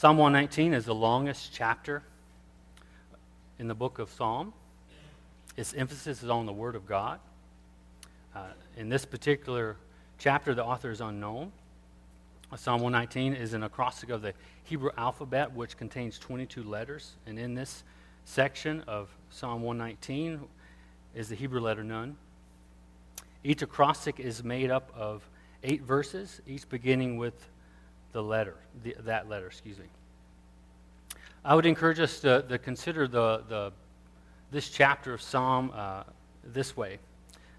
Psalm 119 is the longest chapter in the book of Psalm. Its emphasis is on the Word of God. Uh, in this particular chapter, the author is unknown. Psalm 119 is an acrostic of the Hebrew alphabet, which contains 22 letters. And in this section of Psalm 119 is the Hebrew letter Nun. Each acrostic is made up of eight verses, each beginning with the letter, the, that letter, excuse me. I would encourage us to, to consider the, the, this chapter of Psalm uh, this way.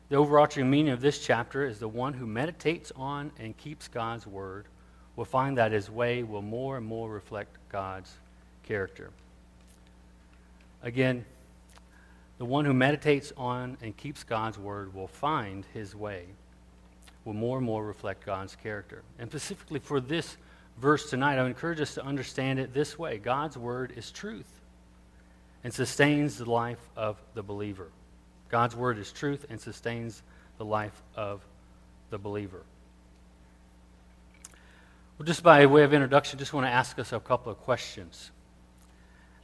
The overarching meaning of this chapter is the one who meditates on and keeps God's word will find that his way will more and more reflect God's character. Again, the one who meditates on and keeps God's word will find his way will more and more reflect God's character. And specifically for this verse tonight, I would encourage us to understand it this way God's word is truth and sustains the life of the believer. God's word is truth and sustains the life of the believer. Well, just by way of introduction, just want to ask us a couple of questions.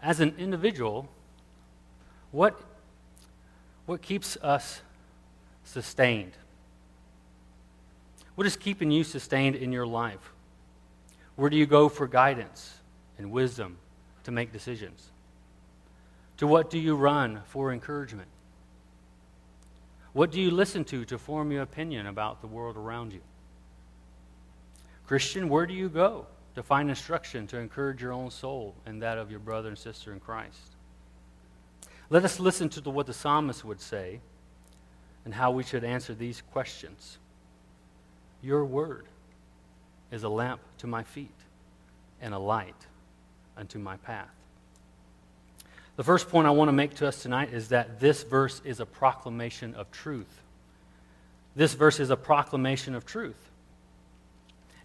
As an individual, what, what keeps us sustained? What is keeping you sustained in your life? Where do you go for guidance and wisdom to make decisions? To what do you run for encouragement? What do you listen to to form your opinion about the world around you? Christian, where do you go to find instruction to encourage your own soul and that of your brother and sister in Christ? Let us listen to what the psalmist would say and how we should answer these questions. Your word is a lamp to my feet and a light unto my path. The first point I want to make to us tonight is that this verse is a proclamation of truth. This verse is a proclamation of truth.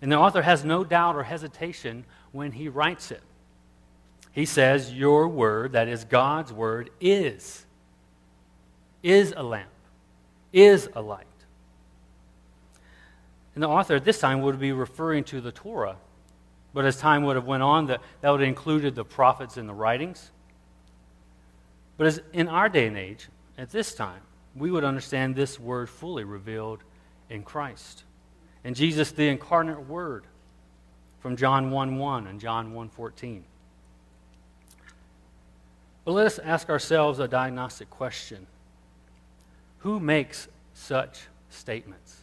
And the author has no doubt or hesitation when he writes it. He says, Your word, that is God's word, is, is a lamp, is a light. And the author at this time would be referring to the Torah. But as time would have went on, that, that would have included the prophets and the writings. But as in our day and age, at this time, we would understand this word fully revealed in Christ. And Jesus, the incarnate word from John 1 1 and John 1 14. But let us ask ourselves a diagnostic question Who makes such statements?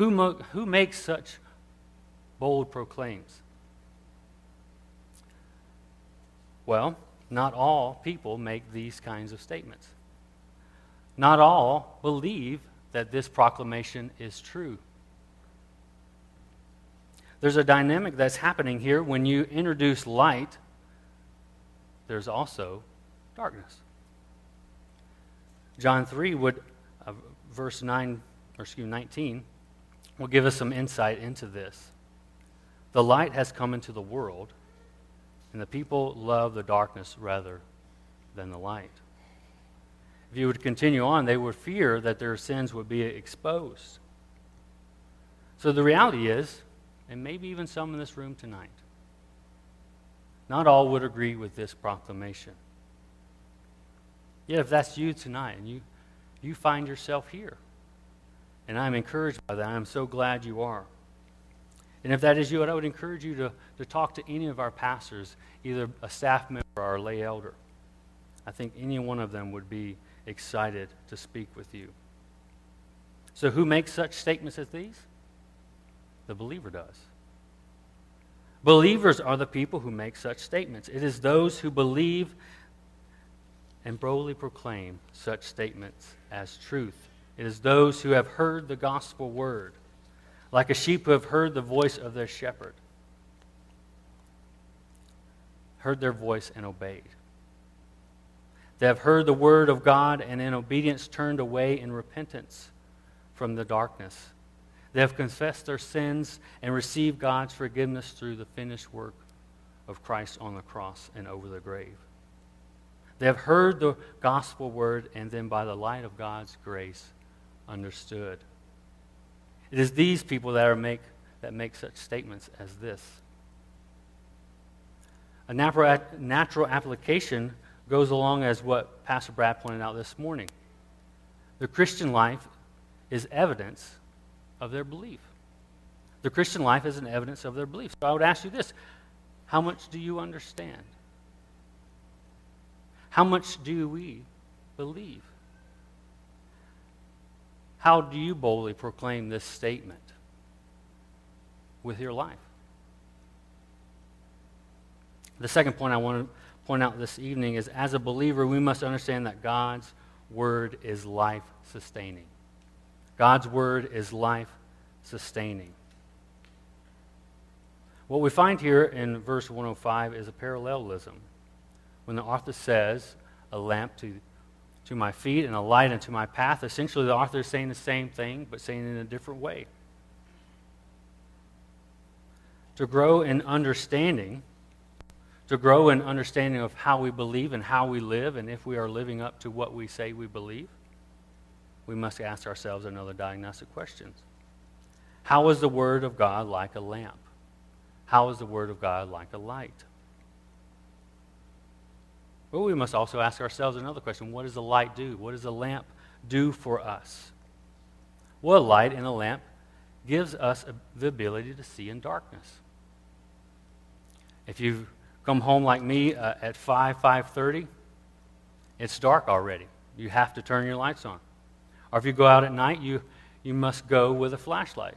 Who, mo- who makes such bold proclaims? Well, not all people make these kinds of statements. Not all believe that this proclamation is true. There's a dynamic that's happening here. When you introduce light, there's also darkness. John 3 would, uh, verse 9, or excuse me, 19, will give us some insight into this. The light has come into the world, and the people love the darkness rather than the light. If you would continue on, they would fear that their sins would be exposed. So the reality is, and maybe even some in this room tonight, not all would agree with this proclamation. Yet, if that's you tonight and you, you find yourself here, and I'm encouraged by that. I'm so glad you are. And if that is you, I would encourage you to, to talk to any of our pastors, either a staff member or a lay elder. I think any one of them would be excited to speak with you. So, who makes such statements as these? The believer does. Believers are the people who make such statements. It is those who believe and boldly proclaim such statements as truth. It is those who have heard the gospel word, like a sheep who have heard the voice of their shepherd, heard their voice and obeyed. They have heard the word of God and in obedience turned away in repentance from the darkness. They have confessed their sins and received God's forgiveness through the finished work of Christ on the cross and over the grave. They have heard the gospel word and then by the light of God's grace understood. It is these people that, are make, that make such statements as this. A natural, natural application goes along as what Pastor Brad pointed out this morning. The Christian life is evidence of their belief. The Christian life is an evidence of their belief. So I would ask you this how much do you understand? How much do we believe? How do you boldly proclaim this statement with your life? The second point I want to point out this evening is as a believer, we must understand that God's word is life sustaining. God's word is life sustaining. What we find here in verse 105 is a parallelism. When the author says, a lamp to, to my feet and a light unto my path, essentially the author is saying the same thing, but saying it in a different way. To grow in understanding, to grow in understanding of how we believe and how we live, and if we are living up to what we say we believe, we must ask ourselves another diagnostic question How is the Word of God like a lamp? How is the Word of God like a light? Well, we must also ask ourselves another question What does a light do? What does a lamp do for us? Well, a light in a lamp gives us the ability to see in darkness. If you come home like me uh, at 5, 5.30, it's dark already. You have to turn your lights on. Or if you go out at night, you, you must go with a flashlight.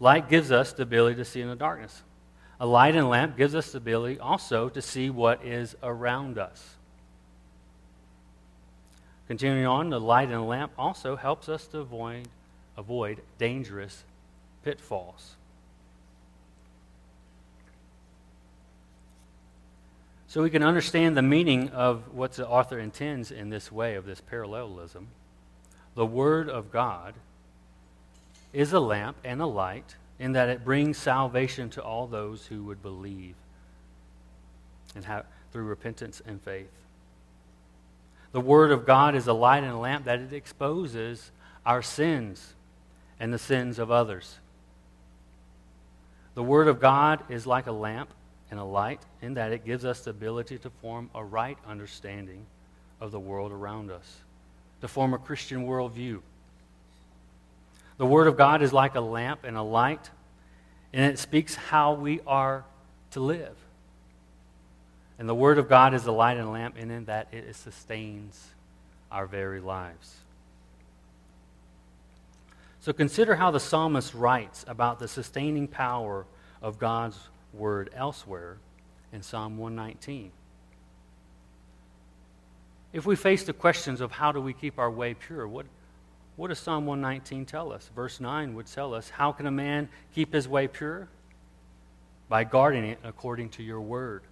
Light gives us the ability to see in the darkness. A light and lamp gives us the ability also to see what is around us. Continuing on, the light and lamp also helps us to avoid, avoid dangerous pitfalls. So we can understand the meaning of what the author intends in this way of this parallelism. The Word of God is a lamp and a light in that it brings salvation to all those who would believe and have, through repentance and faith. The Word of God is a light and a lamp that it exposes our sins and the sins of others. The Word of God is like a lamp and a light in that it gives us the ability to form a right understanding of the world around us, to form a Christian worldview. The Word of God is like a lamp and a light, and it speaks how we are to live. And the Word of God is a light and a lamp, and in that it sustains our very lives. So consider how the psalmist writes about the sustaining power of God's Word elsewhere in Psalm 119. If we face the questions of how do we keep our way pure, what, what does Psalm 119 tell us? Verse 9 would tell us How can a man keep his way pure? By guarding it according to your word.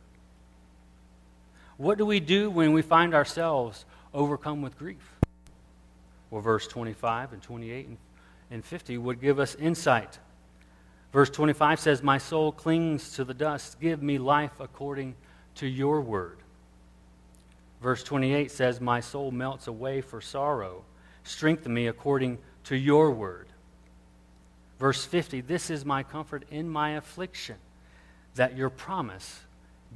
What do we do when we find ourselves overcome with grief? Well, verse 25 and 28 and 50 would give us insight. Verse 25 says, My soul clings to the dust. Give me life according to your word. Verse 28 says, My soul melts away for sorrow Strengthen me according to your word. Verse 50 This is my comfort in my affliction, that your promise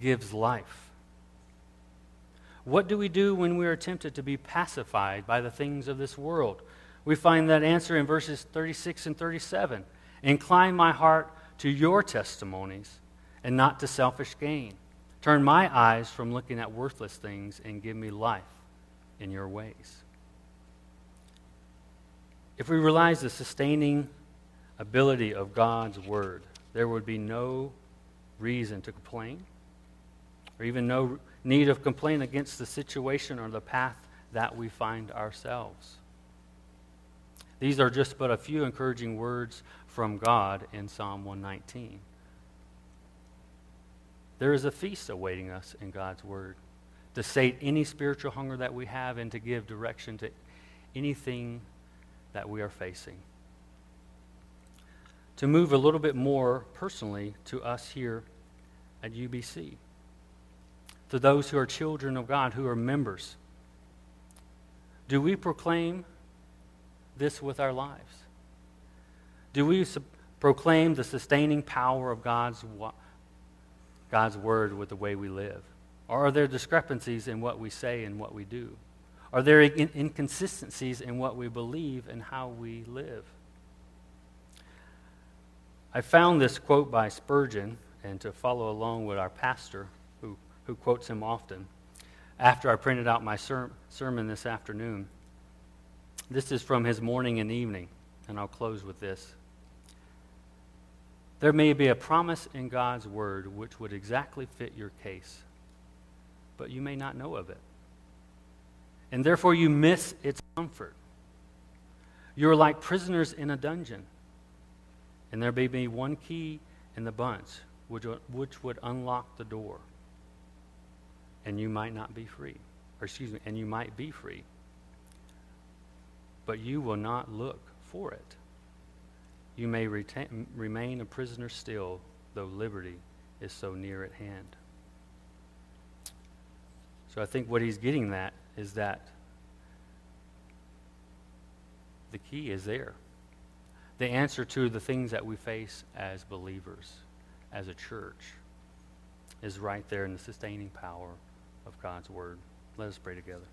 gives life. What do we do when we are tempted to be pacified by the things of this world? We find that answer in verses 36 and 37. Incline my heart to your testimonies and not to selfish gain. Turn my eyes from looking at worthless things and give me life in your ways. If we realize the sustaining ability of God's word, there would be no reason to complain, or even no need of complaint against the situation or the path that we find ourselves. These are just but a few encouraging words from God in Psalm 119. There is a feast awaiting us in God's Word to sate any spiritual hunger that we have and to give direction to anything that we are facing. To move a little bit more personally to us here at UBC, to those who are children of God, who are members, do we proclaim this with our lives? Do we su- proclaim the sustaining power of God's, God's word with the way we live? Or are there discrepancies in what we say and what we do? Are there in- inconsistencies in what we believe and how we live? I found this quote by Spurgeon, and to follow along with our pastor, who, who quotes him often, after I printed out my ser- sermon this afternoon. This is from his morning and evening, and I'll close with this. There may be a promise in God's word which would exactly fit your case, but you may not know of it. And therefore, you miss its comfort. You're like prisoners in a dungeon, and there may be one key in the bunch which, which would unlock the door, and you might not be free. Or, excuse me, and you might be free, but you will not look for it you may retain, remain a prisoner still, though liberty is so near at hand. So I think what he's getting at is that the key is there. The answer to the things that we face as believers, as a church, is right there in the sustaining power of God's Word. Let us pray together.